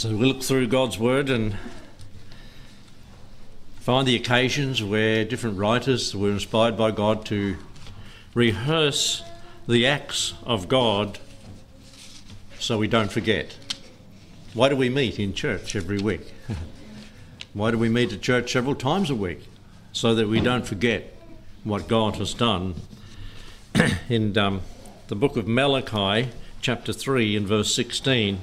So we look through God's Word and find the occasions where different writers were inspired by God to rehearse the acts of God so we don't forget. Why do we meet in church every week? Why do we meet at church several times a week? So that we don't forget what God has done. in um, the book of Malachi, chapter 3, and verse 16,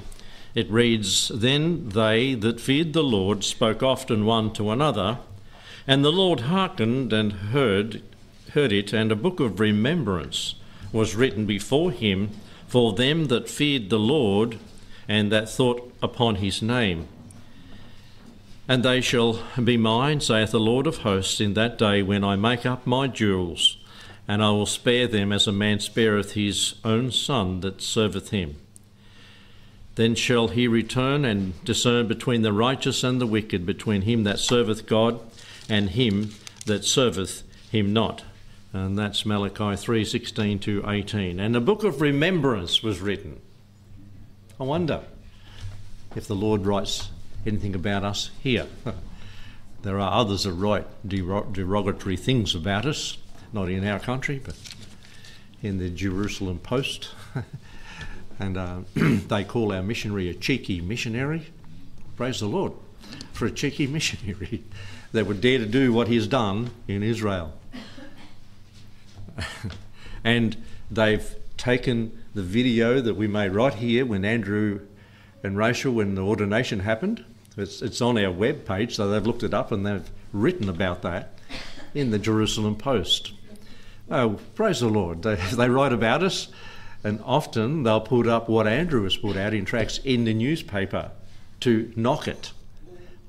it reads Then they that feared the Lord spoke often one to another, and the Lord hearkened and heard, heard it, and a book of remembrance was written before him for them that feared the Lord and that thought upon his name. And they shall be mine, saith the Lord of hosts, in that day when I make up my jewels, and I will spare them as a man spareth his own son that serveth him. Then shall he return and discern between the righteous and the wicked, between him that serveth God and him that serveth him not. And that's Malachi 3:16 to 18. And a book of remembrance was written. I wonder if the Lord writes anything about us here. there are others that write derogatory things about us, not in our country, but in the Jerusalem Post. and uh, they call our missionary a cheeky missionary. Praise the Lord for a cheeky missionary that would dare to do what he's done in Israel. and they've taken the video that we made right here when Andrew and Rachel, when the ordination happened. It's, it's on our web page, so they've looked it up and they've written about that in the Jerusalem Post. Oh, praise the Lord. They, they write about us and often they'll put up what Andrew has put out in tracts in the newspaper to knock it,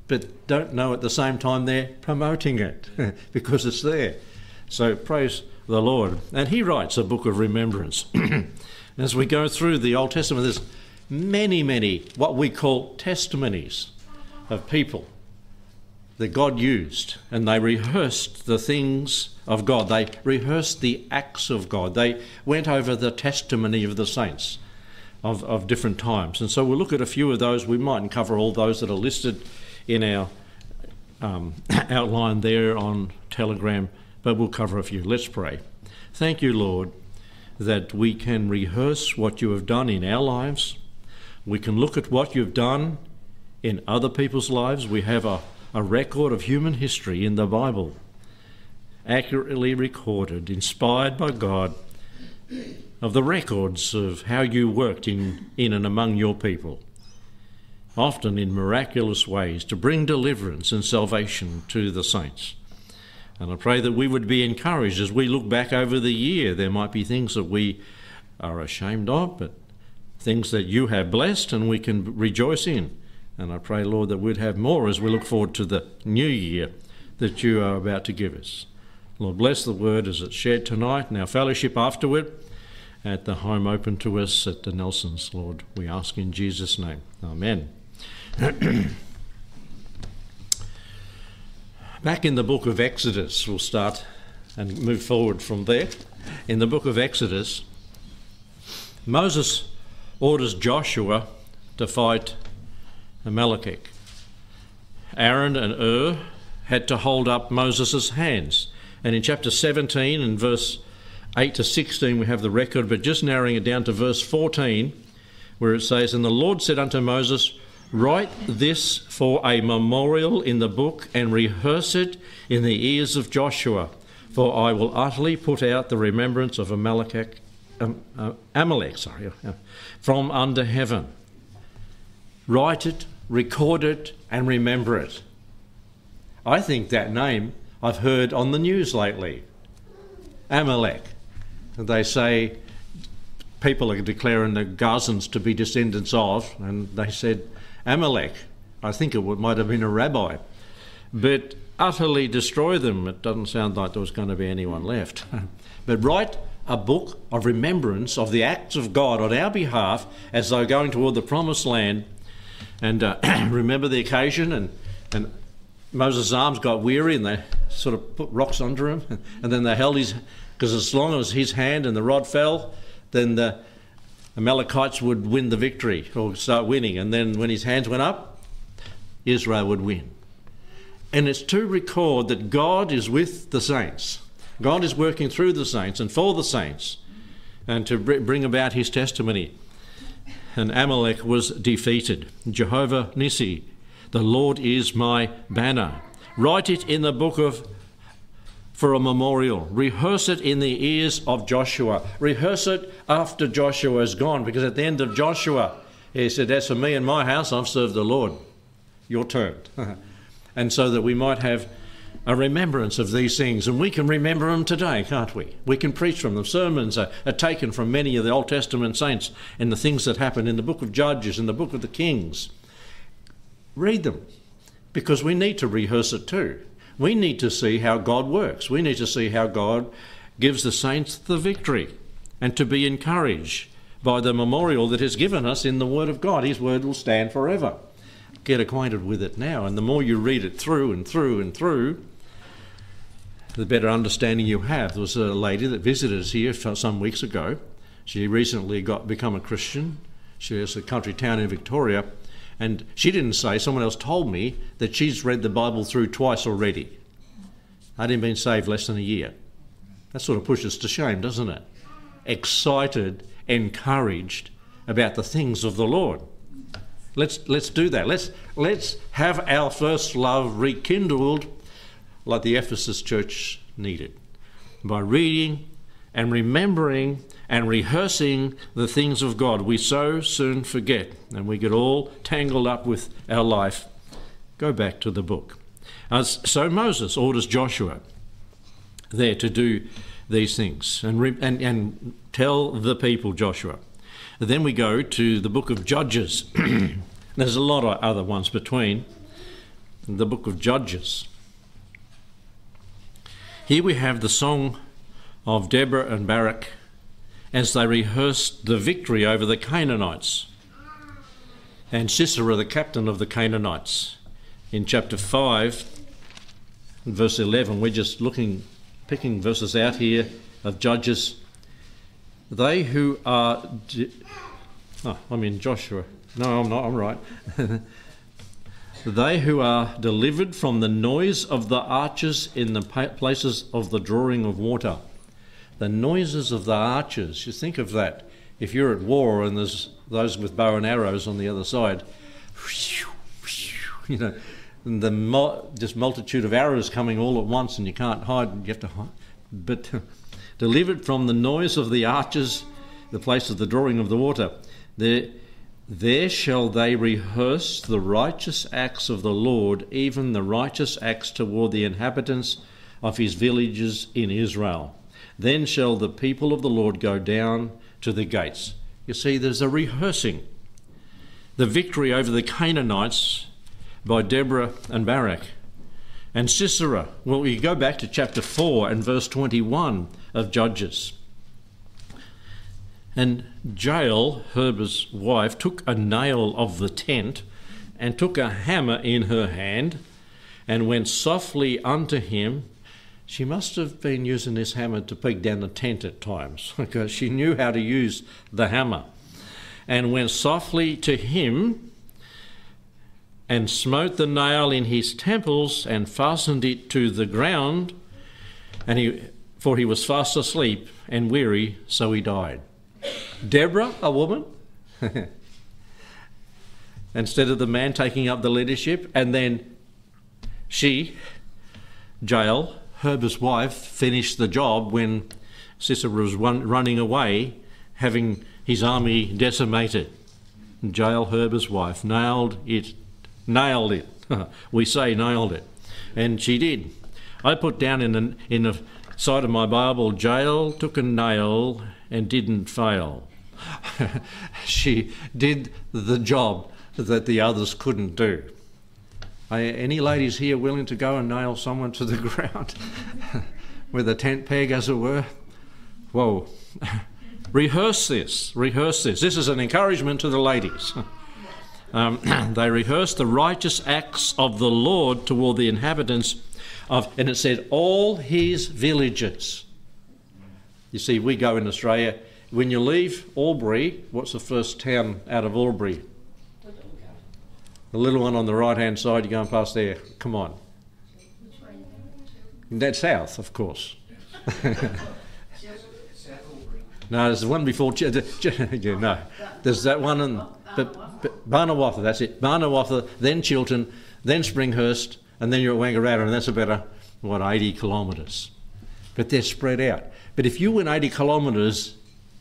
but don't know at the same time they're promoting it because it's there. So praise the Lord. And he writes a book of remembrance. As we go through the Old Testament, there's many, many what we call testimonies of people that God used, and they rehearsed the things of God. They rehearsed the acts of God. They went over the testimony of the saints of, of different times. And so we'll look at a few of those. We mightn't cover all those that are listed in our um, outline there on Telegram, but we'll cover a few. Let's pray. Thank you, Lord, that we can rehearse what you have done in our lives. We can look at what you've done in other people's lives. We have a a record of human history in the Bible, accurately recorded, inspired by God, of the records of how you worked in, in and among your people, often in miraculous ways to bring deliverance and salvation to the saints. And I pray that we would be encouraged as we look back over the year. There might be things that we are ashamed of, but things that you have blessed and we can rejoice in. And I pray, Lord, that we'd have more as we look forward to the new year that you are about to give us. Lord, bless the word as it's shared tonight and our fellowship afterward at the home open to us at the Nelsons, Lord. We ask in Jesus' name. Amen. Back in the book of Exodus, we'll start and move forward from there. In the book of Exodus, Moses orders Joshua to fight Amalekite. Aaron and Hur had to hold up Moses' hands. And in chapter 17 and verse 8 to 16, we have the record, but just narrowing it down to verse 14, where it says, And the Lord said unto Moses, Write this for a memorial in the book and rehearse it in the ears of Joshua, for I will utterly put out the remembrance of Amalek, um, uh, Amalek sorry, uh, from under heaven. Write it, record it, and remember it. I think that name I've heard on the news lately. Amalek. They say people are declaring the Gazans to be descendants of, and they said Amalek. I think it might have been a rabbi. But utterly destroy them. It doesn't sound like there was going to be anyone left. but write a book of remembrance of the acts of God on our behalf as they're going toward the promised land and uh, remember the occasion, and, and Moses' arms got weary, and they sort of put rocks under him, and then they held his, because as long as his hand and the rod fell, then the Amalekites would win the victory or start winning, and then when his hands went up, Israel would win. And it's to record that God is with the saints. God is working through the saints and for the saints, and to bring about his testimony. And Amalek was defeated. Jehovah Nissi, the Lord is my banner. Write it in the book of for a memorial. Rehearse it in the ears of Joshua. Rehearse it after Joshua is gone, because at the end of Joshua, he said, As for me and my house, I've served the Lord. Your turn. and so that we might have a remembrance of these things, and we can remember them today, can't we? We can preach from them. Sermons are, are taken from many of the Old Testament saints and the things that happen in the book of Judges, in the book of the Kings. Read them, because we need to rehearse it too. We need to see how God works. We need to see how God gives the saints the victory and to be encouraged by the memorial that is given us in the Word of God. His Word will stand forever. Get acquainted with it now, and the more you read it through and through and through, the better understanding you have. There was a lady that visited us here some weeks ago. She recently got become a Christian. She has a country town in Victoria, and she didn't say, someone else told me that she's read the Bible through twice already. Hadn't been saved less than a year. That sort of pushes to shame, doesn't it? Excited, encouraged about the things of the Lord. Let's, let's do that. Let's, let's have our first love rekindled like the Ephesus church needed by reading and remembering and rehearsing the things of God. We so soon forget and we get all tangled up with our life. Go back to the book. Uh, As so Moses orders Joshua there to do these things and, re- and, and tell the people, Joshua. Then we go to the book of Judges. There's a lot of other ones between. The book of Judges. Here we have the song of Deborah and Barak as they rehearsed the victory over the Canaanites. And Sisera, the captain of the Canaanites, in chapter 5, verse 11, we're just looking, picking verses out here of Judges. They who are. Oh, I'm in Joshua. No, I'm not, I'm right. they who are delivered from the noise of the archers in the places of the drawing of water the noises of the archers. You think of that. If you're at war and there's those with bow and arrows on the other side, you know, the just multitude of arrows coming all at once, and you can't hide. You have to hide. But delivered from the noise of the archers, the place of the drawing of the water, there, there shall they rehearse the righteous acts of the Lord, even the righteous acts toward the inhabitants of his villages in Israel. Then shall the people of the Lord go down to the gates. You see, there's a rehearsing. The victory over the Canaanites by Deborah and Barak. And Sisera, well, you go back to chapter 4 and verse 21 of Judges. And Jael, Heber's wife, took a nail of the tent and took a hammer in her hand and went softly unto him. She must have been using this hammer to peg down the tent at times because she knew how to use the hammer. And went softly to him and smote the nail in his temples and fastened it to the ground and he for he was fast asleep and weary so he died deborah a woman instead of the man taking up the leadership and then she jael Herbert's wife finished the job when Sisera was run, running away, having his army decimated. Jael Herbert's wife nailed it, nailed it. we say nailed it, and she did. I put down in the in the side of my Bible, Jael took a nail and didn't fail. she did the job that the others couldn't do. Are any ladies here willing to go and nail someone to the ground with a tent peg, as it were? Whoa. rehearse this. Rehearse this. This is an encouragement to the ladies. Um, they rehearsed the righteous acts of the Lord toward the inhabitants of, and it said, all his villages. You see, we go in Australia when you leave Albury, what's the first town out of Albury? The little one on the right hand side, you're going past there. Come on. That's south, of course. no, there's the one before. yeah, no, there's that one in but, but Barnawartha. That's it. Barnawartha, then Chiltern, then Springhurst, and then you're at Wangaratta, and that's about a, what 80 kilometres. But they're spread out. But if you went 80 kilometres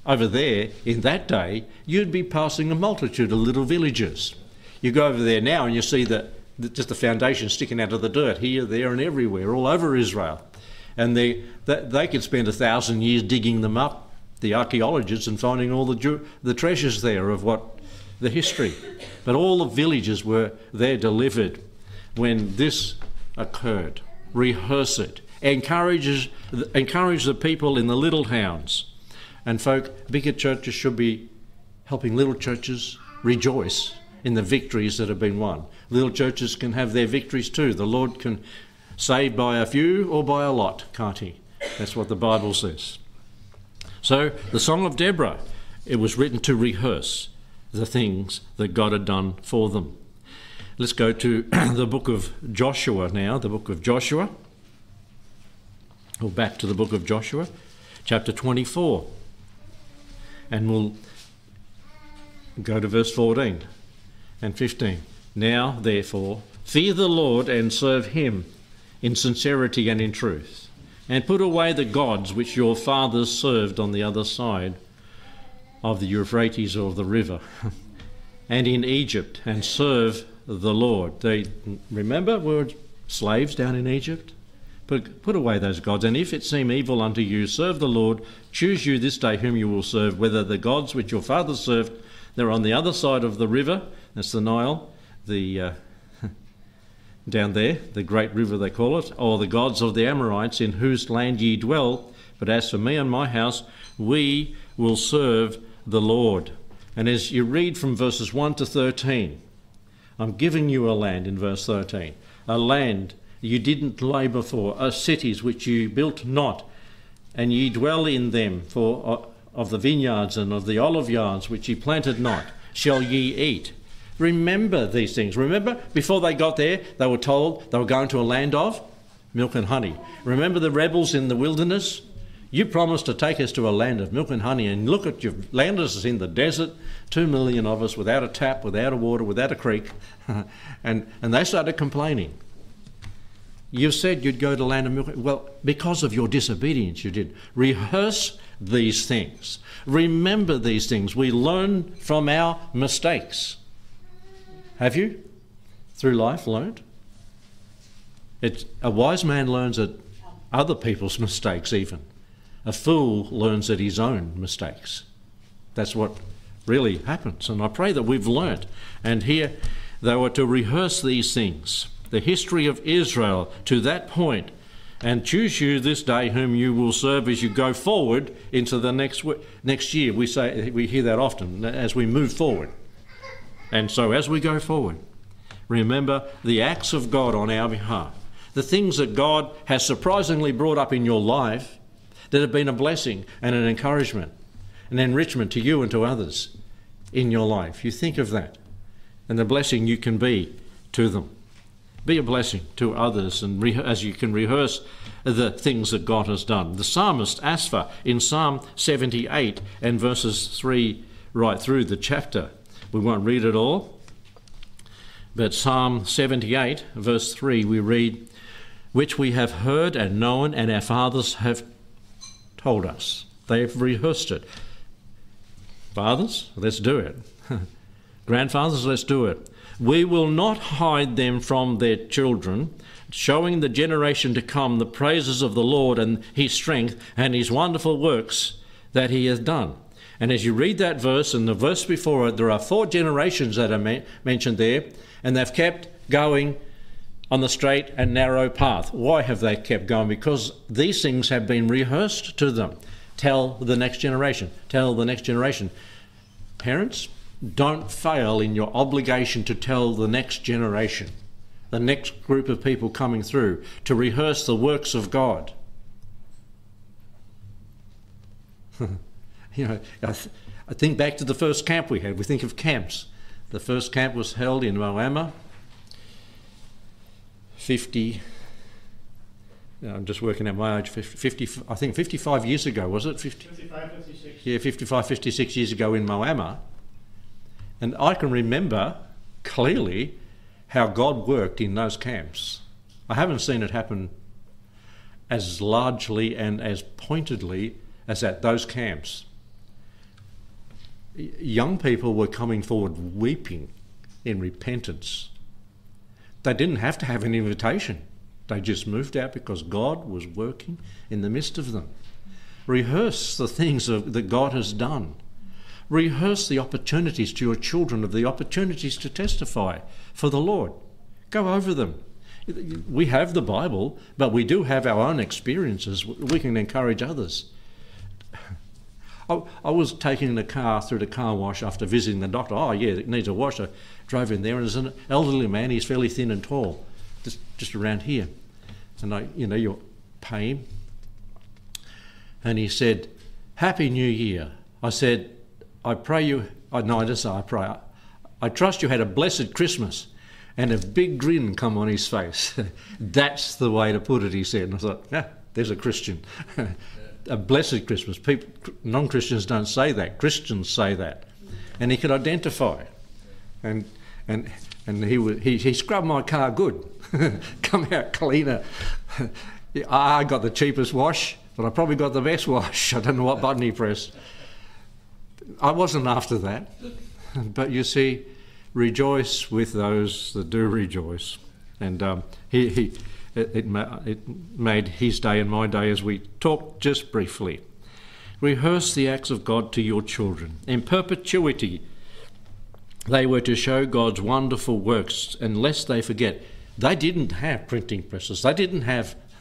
over there in that day, you'd be passing a multitude of little villages. You go over there now and you see that just the foundation sticking out of the dirt here, there, and everywhere, all over Israel. And they, they could spend a thousand years digging them up, the archaeologists, and finding all the, the treasures there of what the history. But all the villages were there delivered when this occurred. Rehearse it. Encourages, encourage the people in the little towns. And folk, bigger churches should be helping little churches rejoice in the victories that have been won. Little churches can have their victories too. The Lord can save by a few or by a lot, can't He? That's what the Bible says. So, the Song of Deborah, it was written to rehearse the things that God had done for them. Let's go to the book of Joshua now, the book of Joshua. Or back to the book of Joshua, chapter 24. And we'll go to verse 14 and 15. Now, therefore, fear the Lord and serve him in sincerity and in truth, and put away the gods which your fathers served on the other side of the Euphrates or the river, and in Egypt, and serve the Lord. They remember we were slaves down in Egypt. Put, put away those gods, and if it seem evil unto you, serve the Lord. Choose you this day whom you will serve, whether the gods which your fathers served, they're on the other side of the river, that's the Nile, the uh, down there, the great river they call it, or the gods of the Amorites in whose land ye dwell. But as for me and my house, we will serve the Lord. And as you read from verses 1 to 13, I'm giving you a land in verse 13, a land you didn't labour for, a cities which you built not, and ye dwell in them for uh, of the vineyards and of the olive yards which ye planted not, shall ye eat. Remember these things. Remember, before they got there, they were told they were going to a land of milk and honey. Remember the rebels in the wilderness? You promised to take us to a land of milk and honey, and look at you've landed us in the desert, two million of us without a tap, without a water, without a creek, and, and they started complaining. You said you'd go to land of milk. Well, because of your disobedience, you did. Rehearse these things. Remember these things. We learn from our mistakes. Have you? Through life, learned? It's, a wise man learns at other people's mistakes, even. A fool learns at his own mistakes. That's what really happens. And I pray that we've learnt. And here they were to rehearse these things, the history of Israel to that point, and choose you this day whom you will serve as you go forward into the next next year. We say we hear that often as we move forward. And so as we go forward, remember the acts of God on our behalf, the things that God has surprisingly brought up in your life that have been a blessing and an encouragement, an enrichment to you and to others in your life. You think of that and the blessing you can be to them. Be a blessing to others, and re- as you can rehearse the things that God has done. The psalmist Asaph in Psalm 78 and verses 3 right through the chapter. We won't read it all, but Psalm 78, verse 3, we read, Which we have heard and known, and our fathers have told us. They've rehearsed it. Fathers, let's do it. Grandfathers, let's do it. We will not hide them from their children, showing the generation to come the praises of the Lord and his strength and his wonderful works that he has done. And as you read that verse and the verse before it, there are four generations that are mentioned there, and they've kept going on the straight and narrow path. Why have they kept going? Because these things have been rehearsed to them. Tell the next generation. Tell the next generation. Parents, don't fail in your obligation to tell the next generation, the next group of people coming through, to rehearse the works of God. You know, I, th- I think back to the first camp we had. We think of camps. The first camp was held in Moama. 50, I'm just working out my age, 50, 50, I think 55 years ago, was it? 50, 55, 56. Yeah, 55, 56 years ago in Moama. And I can remember clearly how God worked in those camps. I haven't seen it happen as largely and as pointedly as at those camps. Young people were coming forward weeping in repentance. They didn't have to have an invitation. They just moved out because God was working in the midst of them. Rehearse the things that God has done. Rehearse the opportunities to your children of the opportunities to testify for the Lord. Go over them. We have the Bible, but we do have our own experiences. We can encourage others. I, was taking the car through the car wash after visiting the doctor. Oh, yeah, it needs a wash. I drove in there, and there's an elderly man. He's fairly thin and tall, just, just around here. And I, you know, you pay him. And he said, Happy New Year. I said, I pray you, I no, I just say I pray. I trust you had a blessed Christmas. And a big grin come on his face. That's the way to put it, he said. And I thought, yeah, there's a Christian. a blessed Christmas. People, non-Christians don't say that. Christians say that. And he could identify. And and and he he, he scrubbed my car good. Come out cleaner. I got the cheapest wash, but I probably got the best wash. I don't know what button he pressed. I wasn't after that. But you see, rejoice with those that do rejoice. And um, he, he, it, it, ma- it made his day and my day as we talked just briefly. Rehearse the acts of God to your children. In perpetuity, they were to show God's wonderful works, and lest they forget, they didn't have printing presses, they didn't have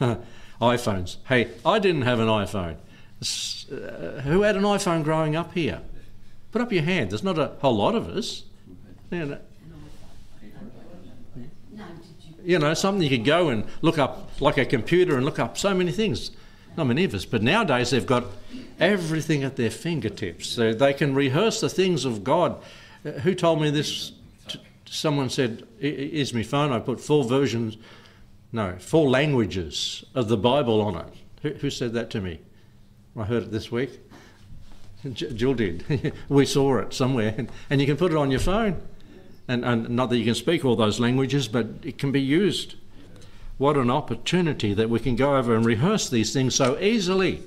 iPhones. Hey, I didn't have an iPhone. Uh, who had an iPhone growing up here? Put up your hand. There's not a whole lot of us. You know, you know, something you could go and look up, like a computer, and look up so many things. Not many of us, but nowadays they've got everything at their fingertips. So they can rehearse the things of God. Uh, who told me this? Someone said, "Is my phone?" I put four versions, no, four languages of the Bible on it. Who, who said that to me? I heard it this week. Jill did. we saw it somewhere, and, and you can put it on your phone. And, and not that you can speak all those languages, but it can be used. What an opportunity that we can go over and rehearse these things so easily.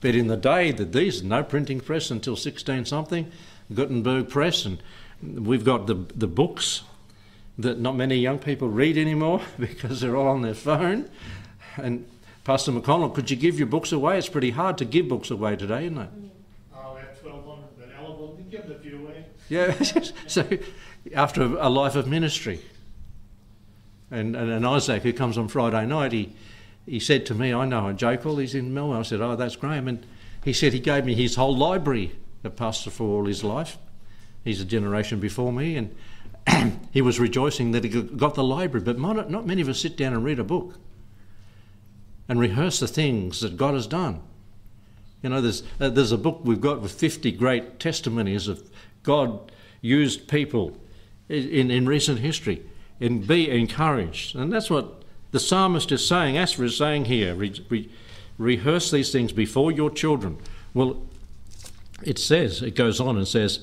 But in the day that these, no printing press until 16 something, Gutenberg press, and we've got the, the books that not many young people read anymore because they're all on their phone. And Pastor McConnell, could you give your books away? It's pretty hard to give books away today, isn't it? Oh, we have 1,200, but Ella will give a few away. Yeah, so after a life of ministry. And, and, and, Isaac, who comes on Friday night, he, he said to me, I know a Jacob, he's in Melbourne. I said, Oh, that's Graham. And he said he gave me his whole library of pastor for all his life. He's a generation before me. And he was rejoicing that he got the library. But not, not many of us sit down and read a book and rehearse the things that God has done. You know, there's, uh, there's a book we've got with 50 great testimonies of God used people in, in recent history. And be encouraged. And that's what the psalmist is saying, Asaph is saying here re, re, rehearse these things before your children. Well, it says, it goes on and says,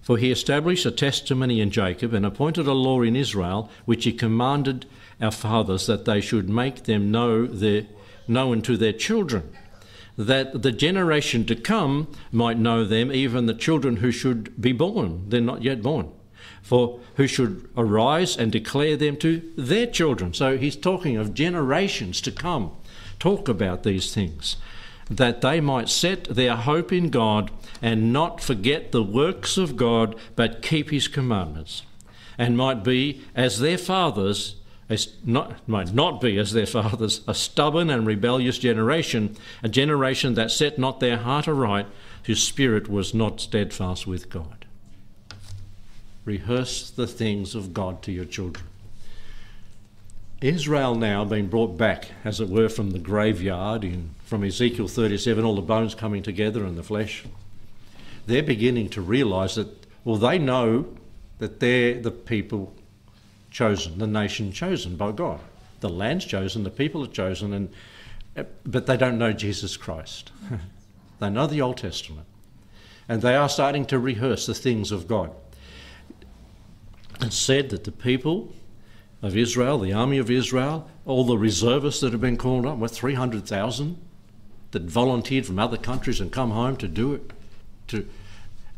For he established a testimony in Jacob and appointed a law in Israel, which he commanded our fathers that they should make them know their, known to their children, that the generation to come might know them, even the children who should be born. They're not yet born for who should arise and declare them to their children. So he's talking of generations to come. Talk about these things, that they might set their hope in God and not forget the works of God, but keep his commandments, and might be as their fathers. Not, might not be as their fathers, a stubborn and rebellious generation, a generation that set not their heart aright, whose spirit was not steadfast with God. Rehearse the things of God to your children. Israel now being brought back, as it were, from the graveyard in from Ezekiel 37, all the bones coming together and the flesh. they're beginning to realise that, well, they know that they're the people chosen, the nation chosen by God. The land's chosen, the people are chosen, and, uh, but they don't know Jesus Christ. they know the Old Testament. And they are starting to rehearse the things of God. It's said that the people of Israel, the army of Israel, all the reservists that have been called up, were 300,000 that volunteered from other countries and come home to do it. To,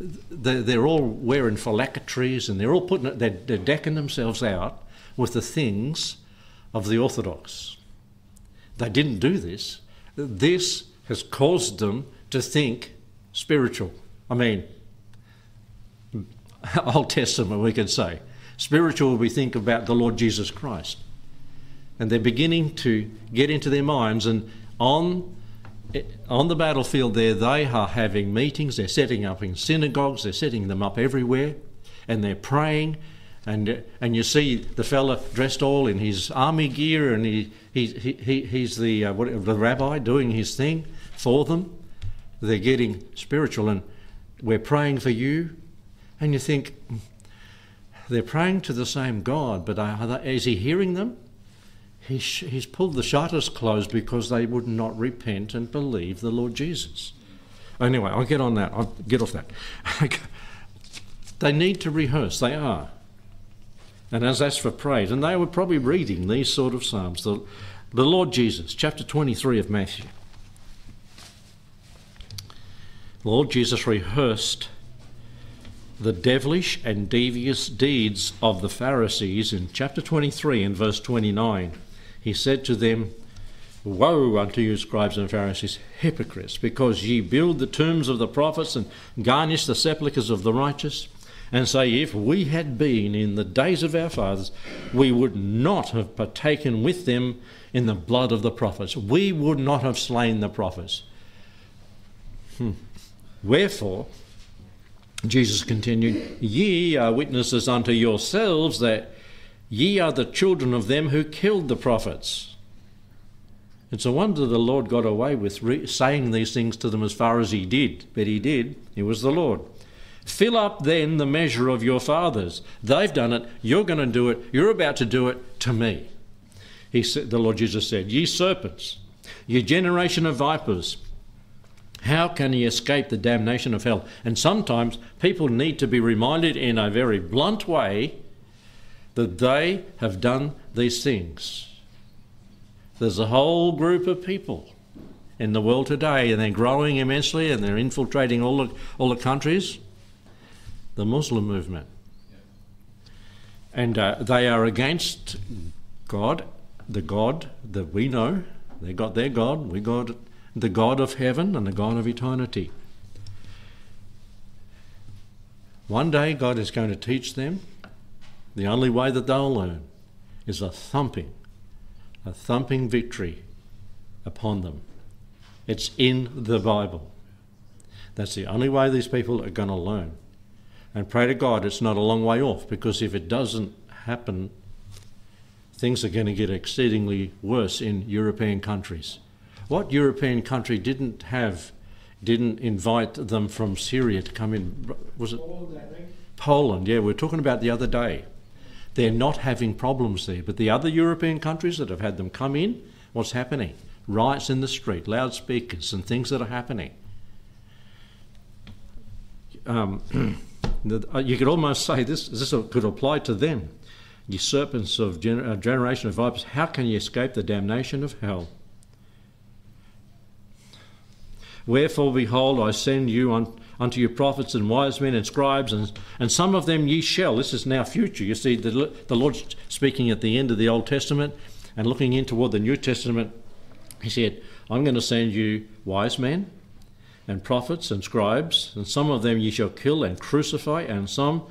they're, all wearing phylacteries and they're all putting they're, they're decking themselves out with the things of the Orthodox. They didn't do this. This has caused them to think spiritual. I mean, Old Testament, we could say. Spiritual, we think about the Lord Jesus Christ. And they're beginning to get into their minds, and on, on the battlefield there, they are having meetings, they're setting up in synagogues, they're setting them up everywhere, and they're praying. And, and you see the fella dressed all in his army gear, and he, he, he, he's the, uh, what, the rabbi doing his thing for them. They're getting spiritual, and we're praying for you. And you think, they're praying to the same God, but they, is he hearing them? He's, he's pulled the shutters closed because they would not repent and believe the Lord Jesus. Anyway, I'll get on that. I'll get off that. they need to rehearse. They are. And as that's for praise, and they were probably reading these sort of psalms. The, the Lord Jesus, chapter 23 of Matthew. Lord Jesus rehearsed the devilish and devious deeds of the Pharisees in chapter 23 and verse 29. He said to them, Woe unto you, scribes and Pharisees, hypocrites, because ye build the tombs of the prophets and garnish the sepulchres of the righteous, and say, If we had been in the days of our fathers, we would not have partaken with them in the blood of the prophets. We would not have slain the prophets. Hmm. Wherefore, Jesus continued, Ye are witnesses unto yourselves that ye are the children of them who killed the prophets. It's a wonder the Lord got away with re- saying these things to them as far as he did, but he did. He was the Lord. Fill up then the measure of your fathers. They've done it. You're going to do it. You're about to do it to me. He said, the Lord Jesus said, Ye serpents, ye generation of vipers, how can he escape the damnation of hell? And sometimes people need to be reminded in a very blunt way that they have done these things. There's a whole group of people in the world today, and they're growing immensely and they're infiltrating all the, all the countries. The Muslim movement. And uh, they are against God, the God that we know. They got their God, we got the God of heaven and the God of eternity. One day, God is going to teach them. The only way that they'll learn is a thumping, a thumping victory upon them. It's in the Bible. That's the only way these people are going to learn. And pray to God it's not a long way off, because if it doesn't happen, things are going to get exceedingly worse in European countries. What European country didn't have, didn't invite them from Syria to come in? Was it Poland, Poland? Yeah, we were talking about the other day. They're not having problems there, but the other European countries that have had them come in, what's happening? Riots in the street, loudspeakers, and things that are happening. Um, you could almost say this, this could apply to them. You serpents of gener- uh, generation of vipers, how can you escape the damnation of hell? Wherefore, behold, I send you un, unto your prophets and wise men and scribes, and, and some of them ye shall. This is now future. You see, the, the Lord's speaking at the end of the Old Testament and looking in toward the New Testament. He said, I'm going to send you wise men and prophets and scribes, and some of them ye shall kill and crucify, and some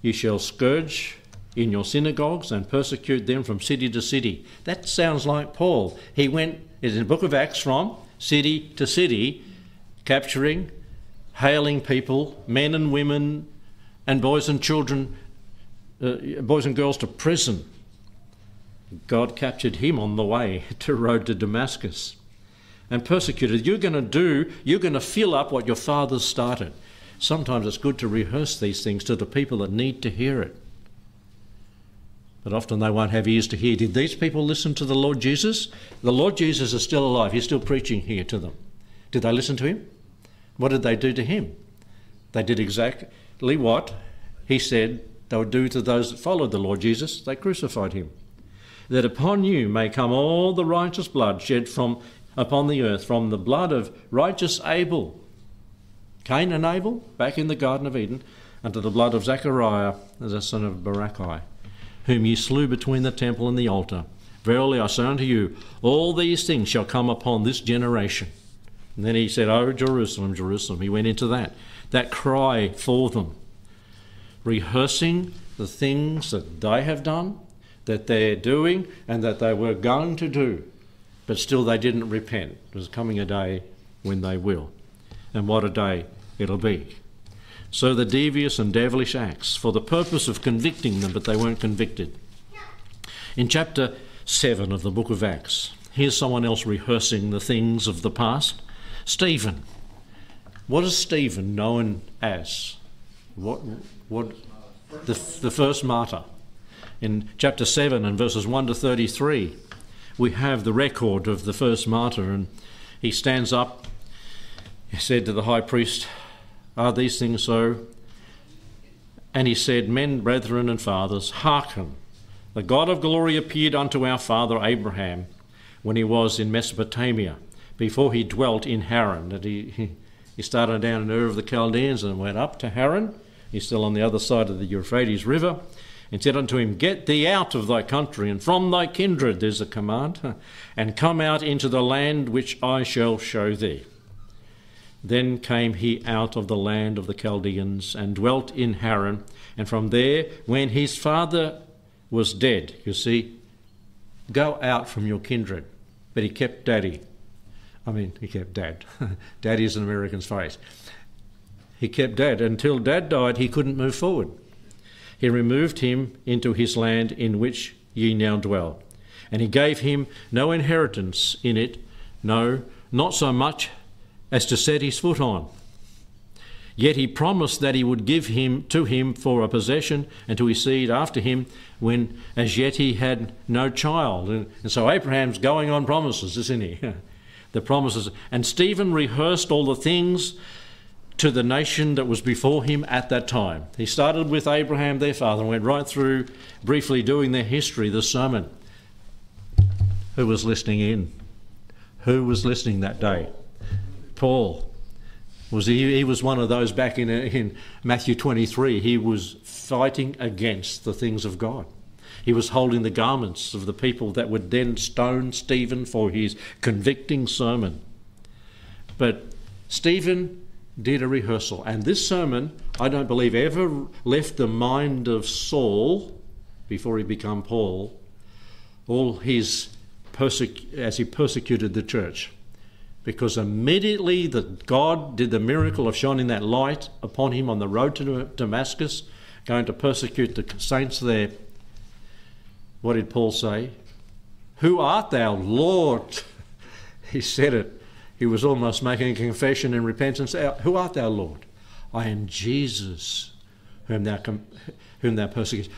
ye shall scourge in your synagogues and persecute them from city to city. That sounds like Paul. He went, is in the book of Acts, from city to city, capturing, hailing people, men and women, and boys and children, uh, boys and girls to prison. God captured him on the way to road to Damascus and persecuted. You're going to do, you're going to fill up what your fathers started. sometimes it's good to rehearse these things to the people that need to hear it. But often they won't have ears to hear. Did these people listen to the Lord Jesus? The Lord Jesus is still alive. He's still preaching here to them. Did they listen to him? What did they do to him? They did exactly what he said they would do to those that followed the Lord Jesus. They crucified him. That upon you may come all the righteous blood shed from upon the earth, from the blood of righteous Abel, Cain and Abel, back in the Garden of Eden, unto the blood of Zechariah, the son of Barakai, whom ye slew between the temple and the altar. Verily I say unto you, all these things shall come upon this generation. And then he said, Oh, Jerusalem, Jerusalem. He went into that, that cry for them, rehearsing the things that they have done, that they're doing, and that they were going to do but still they didn't repent. There's coming a day when they will. And what a day it'll be. So the devious and devilish acts, for the purpose of convicting them, but they weren't convicted. In chapter 7 of the book of Acts, here's someone else rehearsing the things of the past. Stephen. What is Stephen known as? What, what, the, the first martyr. In chapter 7 and verses 1 to 33, we have the record of the first martyr, and he stands up. He said to the high priest, Are these things so? And he said, Men, brethren, and fathers, hearken. The God of glory appeared unto our father Abraham when he was in Mesopotamia, before he dwelt in Haran. And he, he started down in Ur of the Chaldeans and went up to Haran. He's still on the other side of the Euphrates River and said unto him, Get thee out of thy country and from thy kindred, there's a command, and come out into the land which I shall show thee. Then came he out of the land of the Chaldeans and dwelt in Haran, and from there, when his father was dead, you see, go out from your kindred. But he kept daddy. I mean, he kept dad. daddy is an American's phrase. He kept dad. Until dad died, he couldn't move forward he removed him into his land in which ye now dwell. And he gave him no inheritance in it, no, not so much as to set his foot on. Yet he promised that he would give him to him for a possession and to his seed after him, when as yet he had no child. And, and so Abraham's going on promises, isn't he? the promises. And Stephen rehearsed all the things to the nation that was before him at that time. He started with Abraham, their father, and went right through briefly doing their history, the sermon. Who was listening in? Who was listening that day? Paul. Was he, he was one of those back in, in Matthew 23. He was fighting against the things of God. He was holding the garments of the people that would then stone Stephen for his convicting sermon. But Stephen did a rehearsal. And this sermon, I don't believe, ever left the mind of Saul before he became Paul, all his persec- as he persecuted the church. Because immediately that God did the miracle of shining that light upon him on the road to Damascus, going to persecute the saints there, what did Paul say? Who art thou, Lord? He said it he was almost making a confession and repentance. Uh, who art thou, Lord? I am Jesus, whom thou, whom thou persecutest.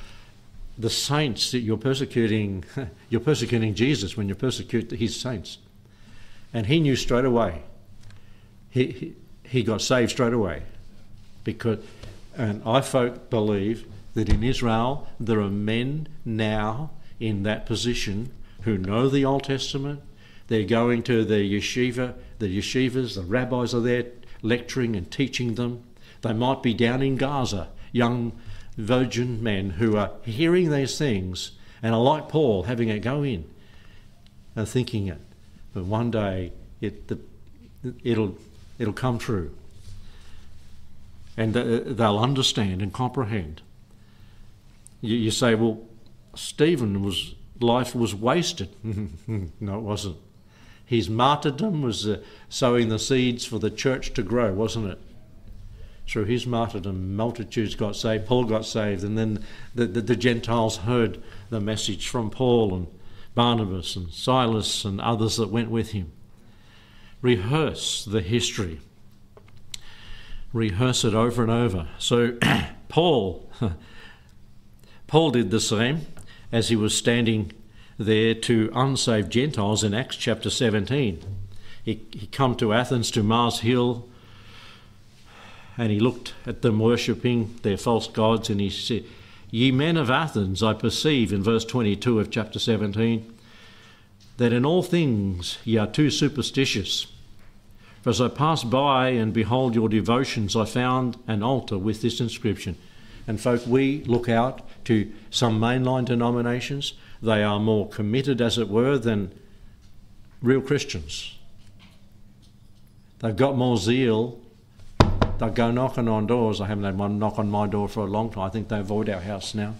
The saints that you're persecuting, you're persecuting Jesus when you persecute his saints. And he knew straight away. He, he, he got saved straight away. Because, and I folk believe that in Israel there are men now in that position who know the Old Testament, they're going to the yeshiva, the yeshivas, the rabbis are there lecturing and teaching them. They might be down in Gaza, young virgin men who are hearing these things and are like Paul, having it go in and thinking it. But one day it, the, it'll, it'll come true. And uh, they'll understand and comprehend. You, you say, well, Stephen was life was wasted. no, it wasn't. His martyrdom was uh, sowing the seeds for the church to grow, wasn't it? Through his martyrdom, multitudes got saved. Paul got saved, and then the, the, the Gentiles heard the message from Paul and Barnabas and Silas and others that went with him. Rehearse the history. rehearse it over and over. So Paul, Paul did the same as he was standing there to unsaved Gentiles in Acts chapter 17. He, he come to Athens to Mars Hill and he looked at them worshipping their false gods and he said, Ye men of Athens, I perceive in verse 22 of chapter 17 that in all things ye are too superstitious. For as I passed by and behold your devotions, I found an altar with this inscription. And folk, we look out to some mainline denominations. They are more committed, as it were, than real Christians. They've got more zeal. They'll go knocking on doors. I haven't had one knock on my door for a long time. I think they avoid our house now.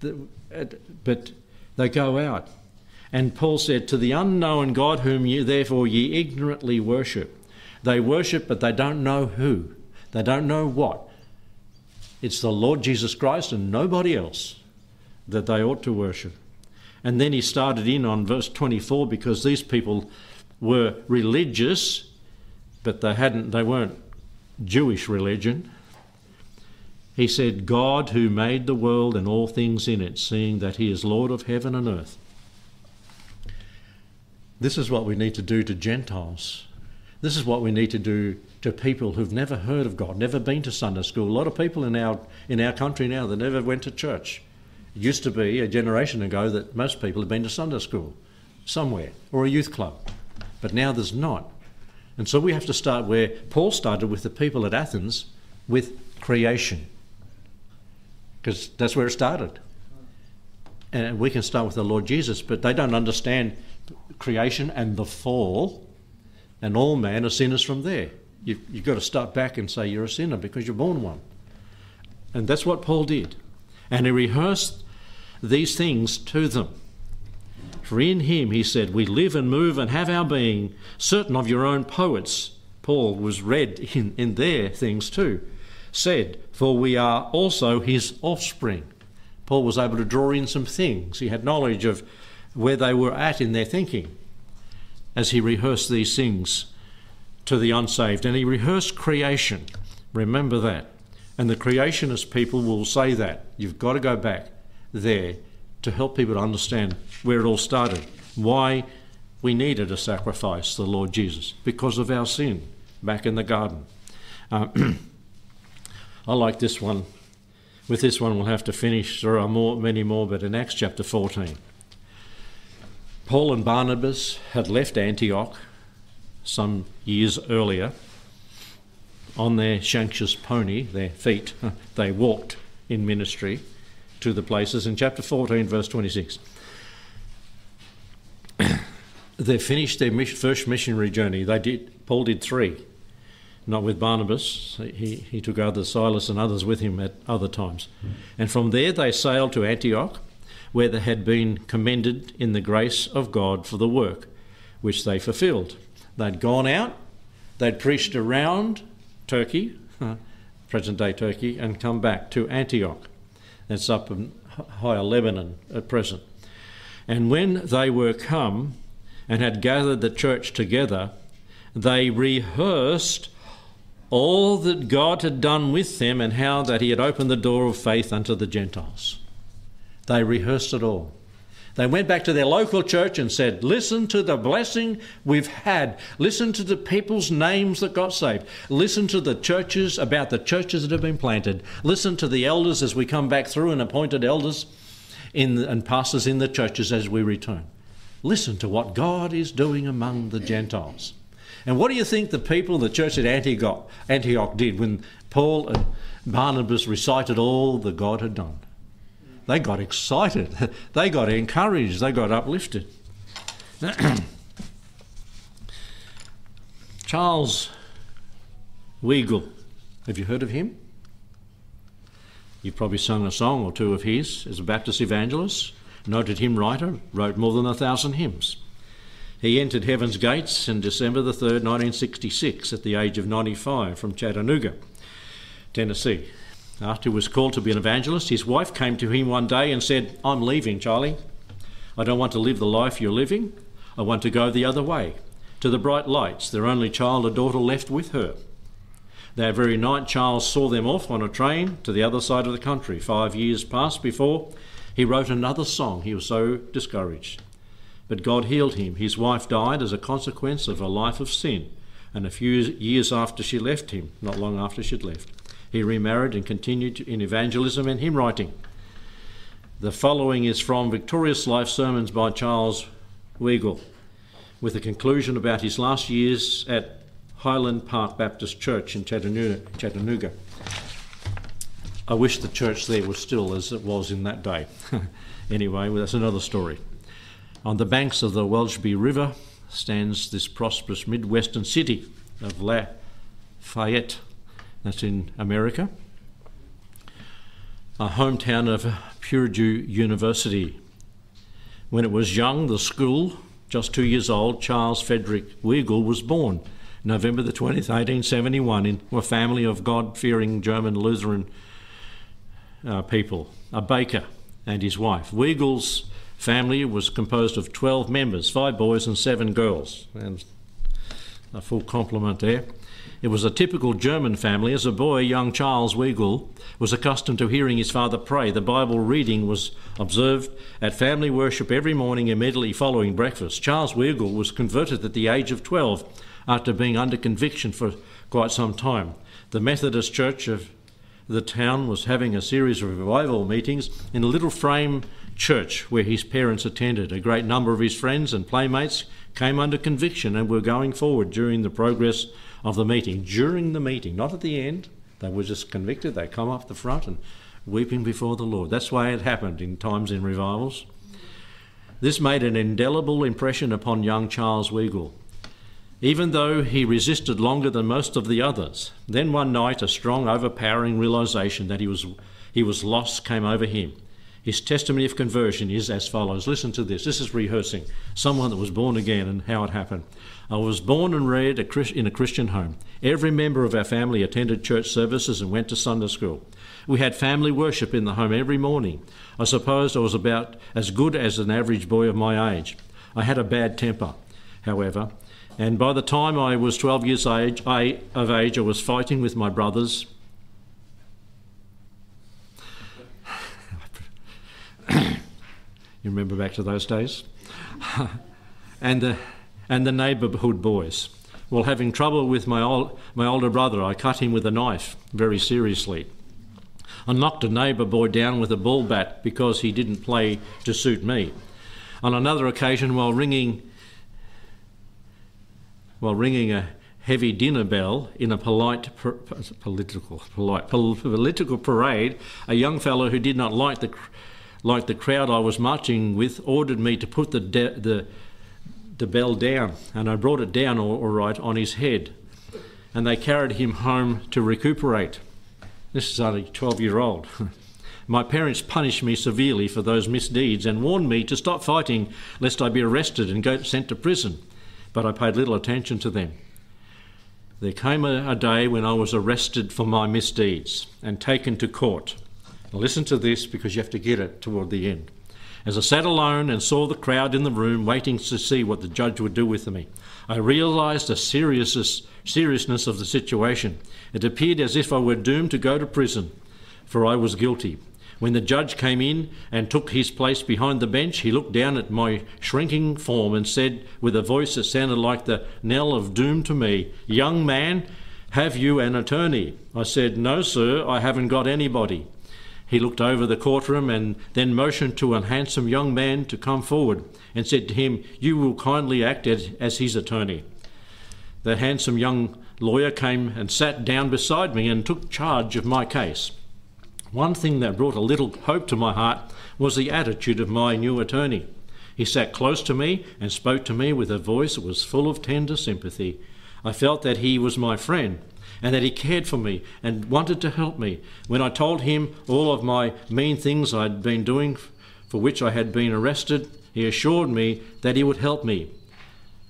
but they go out. And Paul said, To the unknown God whom therefore ye ignorantly worship. They worship, but they don't know who. They don't know what. It's the Lord Jesus Christ and nobody else that they ought to worship. And then he started in on verse 24 because these people were religious, but they hadn't they weren't Jewish religion. He said, God who made the world and all things in it, seeing that he is Lord of heaven and earth. This is what we need to do to Gentiles. This is what we need to do to people who've never heard of God, never been to Sunday school. A lot of people in our in our country now that never went to church. It used to be a generation ago that most people had been to Sunday school somewhere or a youth club. But now there's not. And so we have to start where Paul started with the people at Athens with creation. Because that's where it started. And we can start with the Lord Jesus, but they don't understand creation and the fall, and all man are sinners from there. You've, you've got to start back and say you're a sinner because you're born one. And that's what Paul did. And he rehearsed these things to them. For in him, he said, we live and move and have our being. Certain of your own poets, Paul was read in, in their things too, said, For we are also his offspring. Paul was able to draw in some things. He had knowledge of where they were at in their thinking as he rehearsed these things to the unsaved. And he rehearsed creation. Remember that. And the creationist people will say that. You've got to go back there to help people to understand where it all started, why we needed a sacrifice, the Lord Jesus, because of our sin back in the garden. Uh, I like this one. With this one, we'll have to finish. There are more, many more, but in Acts chapter 14. Paul and Barnabas had left Antioch some years earlier. On their Shanks's pony, their feet, they walked in ministry to the places. In chapter 14, verse 26, they finished their first missionary journey. They did. Paul did three, not with Barnabas. He, he took others, Silas and others with him at other times. Hmm. And from there they sailed to Antioch where they had been commended in the grace of God for the work which they fulfilled. They'd gone out, they'd preached around Turkey, present day Turkey, and come back to Antioch. That's up in higher Lebanon at present. And when they were come and had gathered the church together, they rehearsed all that God had done with them and how that He had opened the door of faith unto the Gentiles. They rehearsed it all. They went back to their local church and said, Listen to the blessing we've had. Listen to the people's names that got saved. Listen to the churches, about the churches that have been planted. Listen to the elders as we come back through and appointed elders in and pastors in the churches as we return. Listen to what God is doing among the Gentiles. And what do you think the people, in the church at Antioch, Antioch did when Paul and Barnabas recited all that God had done? They got excited, they got encouraged, they got uplifted. Charles Weigle, have you heard of him? You've probably sung a song or two of his as a Baptist evangelist, noted hymn writer, wrote more than a thousand hymns. He entered Heaven's Gates on December the 3rd, 1966, at the age of 95 from Chattanooga, Tennessee. After he was called to be an evangelist, his wife came to him one day and said, I'm leaving, Charlie. I don't want to live the life you're living. I want to go the other way, to the bright lights, their only child, a daughter, left with her. That very night, Charles saw them off on a train to the other side of the country. Five years passed before he wrote another song. He was so discouraged. But God healed him. His wife died as a consequence of a life of sin. And a few years after she left him, not long after she'd left, he remarried and continued in evangelism and hymn writing. The following is from Victorious Life Sermons by Charles Weigle, with a conclusion about his last years at Highland Park Baptist Church in Chattanooga. I wish the church there was still as it was in that day. anyway, well, that's another story. On the banks of the Welsby River stands this prosperous Midwestern city of Lafayette. That's in America. A hometown of Purdue University. When it was young, the school, just two years old, Charles Frederick Weigle was born November the 20th, 1871, in a family of God fearing German Lutheran uh, people, a baker and his wife. Weigle's family was composed of 12 members, five boys and seven girls, and a full complement there. It was a typical German family. As a boy, young Charles Weigle was accustomed to hearing his father pray. The Bible reading was observed at family worship every morning immediately following breakfast. Charles Weigle was converted at the age of 12 after being under conviction for quite some time. The Methodist Church of the town was having a series of revival meetings in a little frame church where his parents attended. A great number of his friends and playmates came under conviction and were going forward during the progress of the meeting. During the meeting, not at the end, they were just convicted. They come up the front and weeping before the Lord. That's why it happened in times in revivals. This made an indelible impression upon young Charles Weigle even though he resisted longer than most of the others. Then one night, a strong, overpowering realization that he was, he was lost came over him. His testimony of conversion is as follows. Listen to this. This is rehearsing someone that was born again and how it happened. I was born and reared in a Christian home. Every member of our family attended church services and went to Sunday school. We had family worship in the home every morning. I suppose I was about as good as an average boy of my age. I had a bad temper, however, and by the time I was 12 years age, I, of age, I was fighting with my brothers. you remember back to those days? and, the, and the neighbourhood boys. While having trouble with my, my older brother, I cut him with a knife very seriously. I knocked a neighbour boy down with a ball bat because he didn't play to suit me. On another occasion, while ringing while ringing a heavy dinner bell in a polite political polite political parade, a young fellow who did not like the like the crowd I was marching with ordered me to put the de- the the bell down, and I brought it down all, all right on his head, and they carried him home to recuperate. This is only 12 year old. My parents punished me severely for those misdeeds and warned me to stop fighting lest I be arrested and go sent to prison but I paid little attention to them. There came a, a day when I was arrested for my misdeeds and taken to court. Now listen to this because you have to get it toward the end. As I sat alone and saw the crowd in the room waiting to see what the judge would do with me, I realized the seriousness of the situation. It appeared as if I were doomed to go to prison, for I was guilty. When the judge came in and took his place behind the bench, he looked down at my shrinking form and said, with a voice that sounded like the knell of doom to me, Young man, have you an attorney? I said, No, sir, I haven't got anybody. He looked over the courtroom and then motioned to a handsome young man to come forward and said to him, You will kindly act as his attorney. The handsome young lawyer came and sat down beside me and took charge of my case. One thing that brought a little hope to my heart was the attitude of my new attorney. He sat close to me and spoke to me with a voice that was full of tender sympathy. I felt that he was my friend and that he cared for me and wanted to help me. When I told him all of my mean things I'd been doing for which I had been arrested, he assured me that he would help me.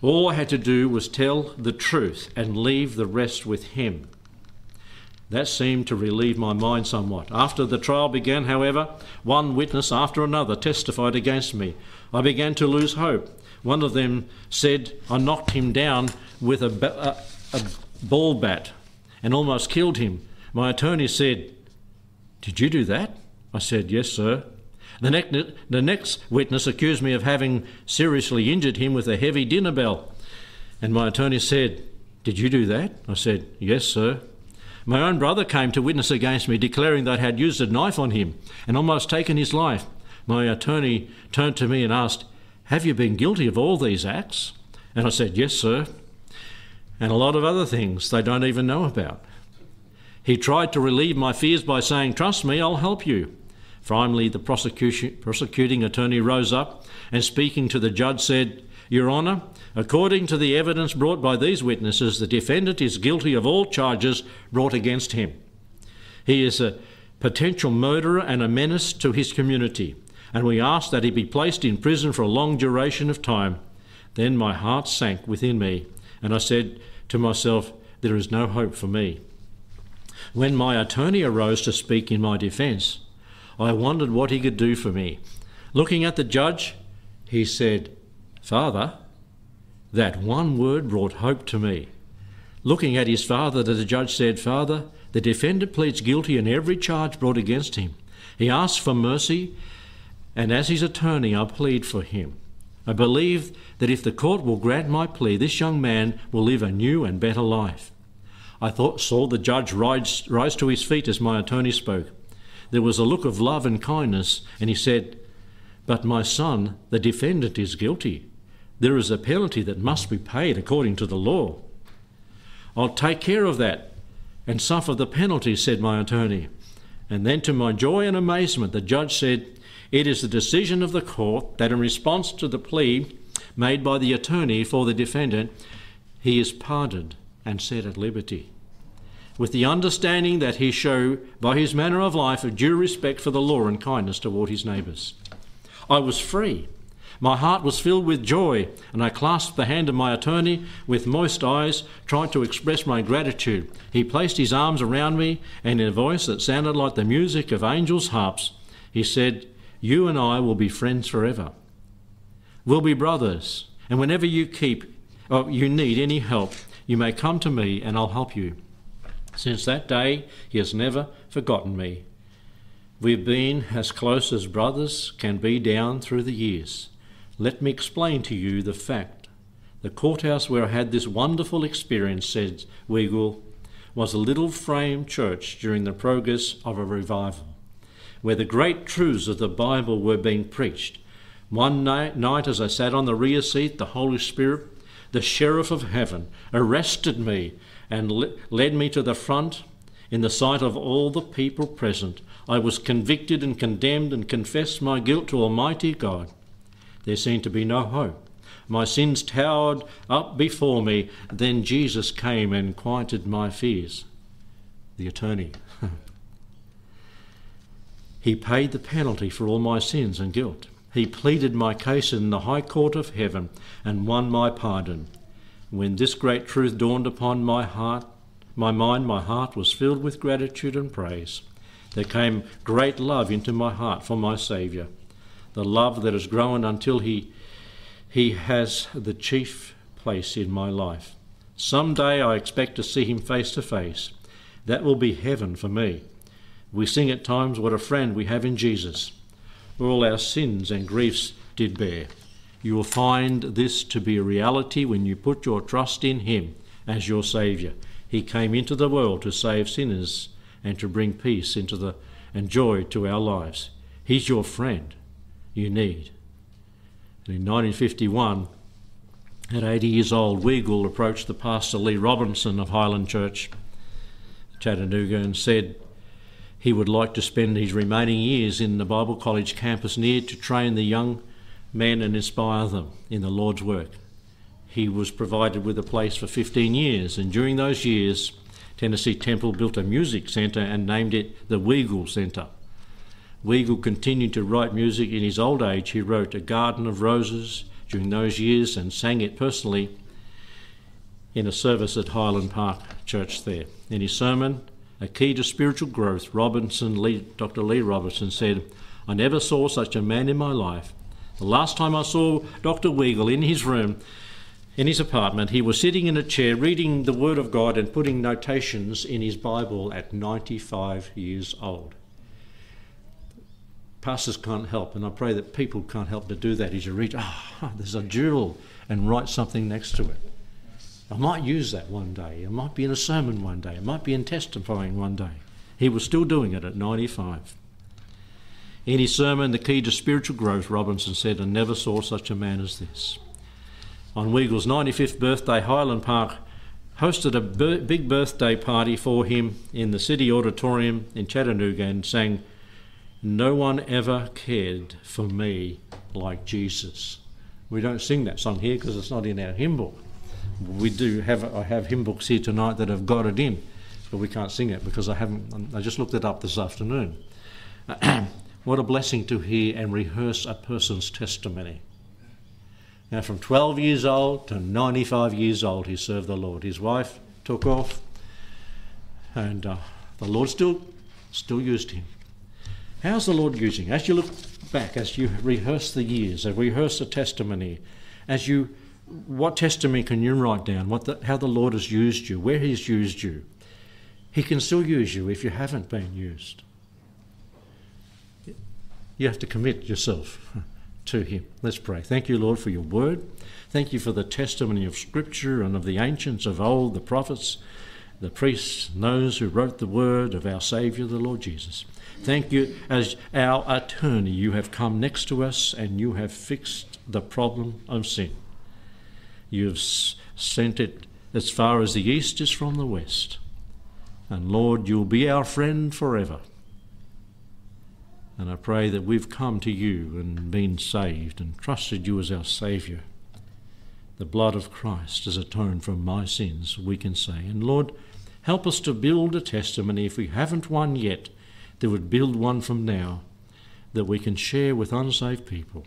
All I had to do was tell the truth and leave the rest with him. That seemed to relieve my mind somewhat. After the trial began, however, one witness after another testified against me. I began to lose hope. One of them said I knocked him down with a, a, a ball bat and almost killed him. My attorney said, Did you do that? I said, Yes, sir. The, ne- the next witness accused me of having seriously injured him with a heavy dinner bell. And my attorney said, Did you do that? I said, Yes, sir. My own brother came to witness against me, declaring that I had used a knife on him and almost taken his life. My attorney turned to me and asked, Have you been guilty of all these acts? And I said, Yes, sir. And a lot of other things they don't even know about. He tried to relieve my fears by saying, Trust me, I'll help you. Finally, the prosecuting attorney rose up and, speaking to the judge, said, Your Honour, according to the evidence brought by these witnesses, the defendant is guilty of all charges brought against him. He is a potential murderer and a menace to his community, and we ask that he be placed in prison for a long duration of time. Then my heart sank within me, and I said to myself, There is no hope for me. When my attorney arose to speak in my defence, I wondered what he could do for me. Looking at the judge, he said, Father, that one word brought hope to me. Looking at his father, the judge said, Father, the defendant pleads guilty in every charge brought against him. He asks for mercy, and as his attorney, I plead for him. I believe that if the court will grant my plea, this young man will live a new and better life. I thought, saw the judge rise, rise to his feet as my attorney spoke there was a look of love and kindness, and he said, But my son, the defendant, is guilty. There is a penalty that must be paid according to the law. I'll take care of that and suffer the penalty, said my attorney. And then, to my joy and amazement, the judge said, It is the decision of the court that, in response to the plea made by the attorney for the defendant, he is pardoned and set at liberty with the understanding that he show by his manner of life a due respect for the law and kindness toward his neighbours. I was free. My heart was filled with joy, and I clasped the hand of my attorney with moist eyes, trying to express my gratitude. He placed his arms around me, and in a voice that sounded like the music of angels' harps, he said, You and I will be friends forever. We'll be brothers, and whenever you keep or you need any help, you may come to me and I'll help you. Since that day, he has never forgotten me. We've been as close as brothers can be down through the years. Let me explain to you the fact. The courthouse where I had this wonderful experience, said Weigle, was a little frame church during the progress of a revival, where the great truths of the Bible were being preached. One night, as I sat on the rear seat, the Holy Spirit, the sheriff of heaven, arrested me and led me to the front in the sight of all the people present. I was convicted and condemned and confessed my guilt to Almighty God. There seemed to be no hope. My sins towered up before me. Then Jesus came and quieted my fears. The attorney. he paid the penalty for all my sins and guilt. He pleaded my case in the High Court of Heaven and won my pardon. When this great truth dawned upon my heart, my mind, my heart was filled with gratitude and praise. There came great love into my heart for my Saviour, the love that has grown until he, he has the chief place in my life. Some day I expect to see him face to face. That will be heaven for me. We sing at times what a friend we have in Jesus. All our sins and griefs did bear. You will find this to be a reality when you put your trust in Him as your Saviour. He came into the world to save sinners and to bring peace into the and joy to our lives. He's your friend you need. And in 1951, at 80 years old, Weigle approached the pastor Lee Roberson of Highland Church, Chattanooga, and said he would like to spend his remaining years in the Bible College campus near to train the young men and inspire them in the Lord's work. He was provided with a place for 15 years, and during those years, Tennessee Temple built a music centre and named it the Weigle Centre. Weigle continued to write music in his old age. He wrote A Garden of Roses during those years and sang it personally in a service at Highland Park Church there. In his sermon, A Key to Spiritual Growth, Roberson, Lee, Dr. Lee Roberson said, I never saw such a man in my life the last time I saw Dr. Weigle in his room, in his apartment, he was sitting in a chair reading the Word of God and putting notations in his Bible at 95 years old. Pastors can't help, and I pray that people can't help but do that as you read, ah, oh, there's a jewel, and write something next to it. I might use that one day. It might be in a sermon one day. It might be in testifying one day. He was still doing it at 95. In his sermon, The Key to Spiritual Growth, Roberson said, I never saw such a man as this. On Weigle's 95th birthday, Highland Park hosted a big birthday party for him in the City Auditorium in Chattanooga and sang, No one ever cared for me like Jesus. We don't sing that song here because it's not in our hymn book. We do have I have hymn books here tonight that have got it in, but we can't sing it because I haven't. I just looked it up this afternoon. What a blessing to hear and rehearse a person's testimony. Now, from 12 years old to 95 years old, he served the Lord. His wife took off, and uh, the Lord still, still used him. How's the Lord using? As you look back, as you rehearse the years, as rehearse the testimony, as you, what testimony can you write down? What the, how the Lord has used you, where He's used you? He can still use you if you haven't been used. You have to commit yourself to Him. Let's pray. Thank you, Lord, for your word. Thank you for the testimony of Scripture and of the ancients of old, the prophets, the priests, those who wrote the word of our Saviour, the Lord Jesus. Thank you as our attorney. You have come next to us and you have fixed the problem of sin. You have sent it as far as the east is from the west. And Lord, you'll be our friend forever. And I pray that we've come to you and been saved and trusted you as our Saviour. The blood of Christ has atoned for my sins, we can say. And Lord, help us to build a testimony, if we haven't one yet, that would build one from now, that we can share with unsaved people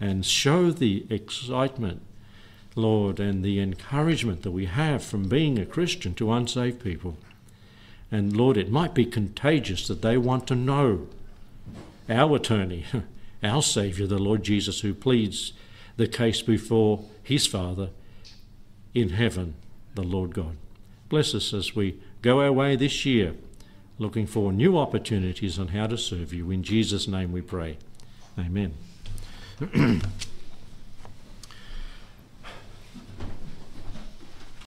and show the excitement, Lord, and the encouragement that we have from being a Christian to unsaved people. And Lord, it might be contagious that they want to know our attorney, our Saviour, the Lord Jesus, who pleads the case before his Father in heaven, the Lord God. Bless us as we go our way this year, looking for new opportunities on how to serve you. In Jesus' name we pray. Amen.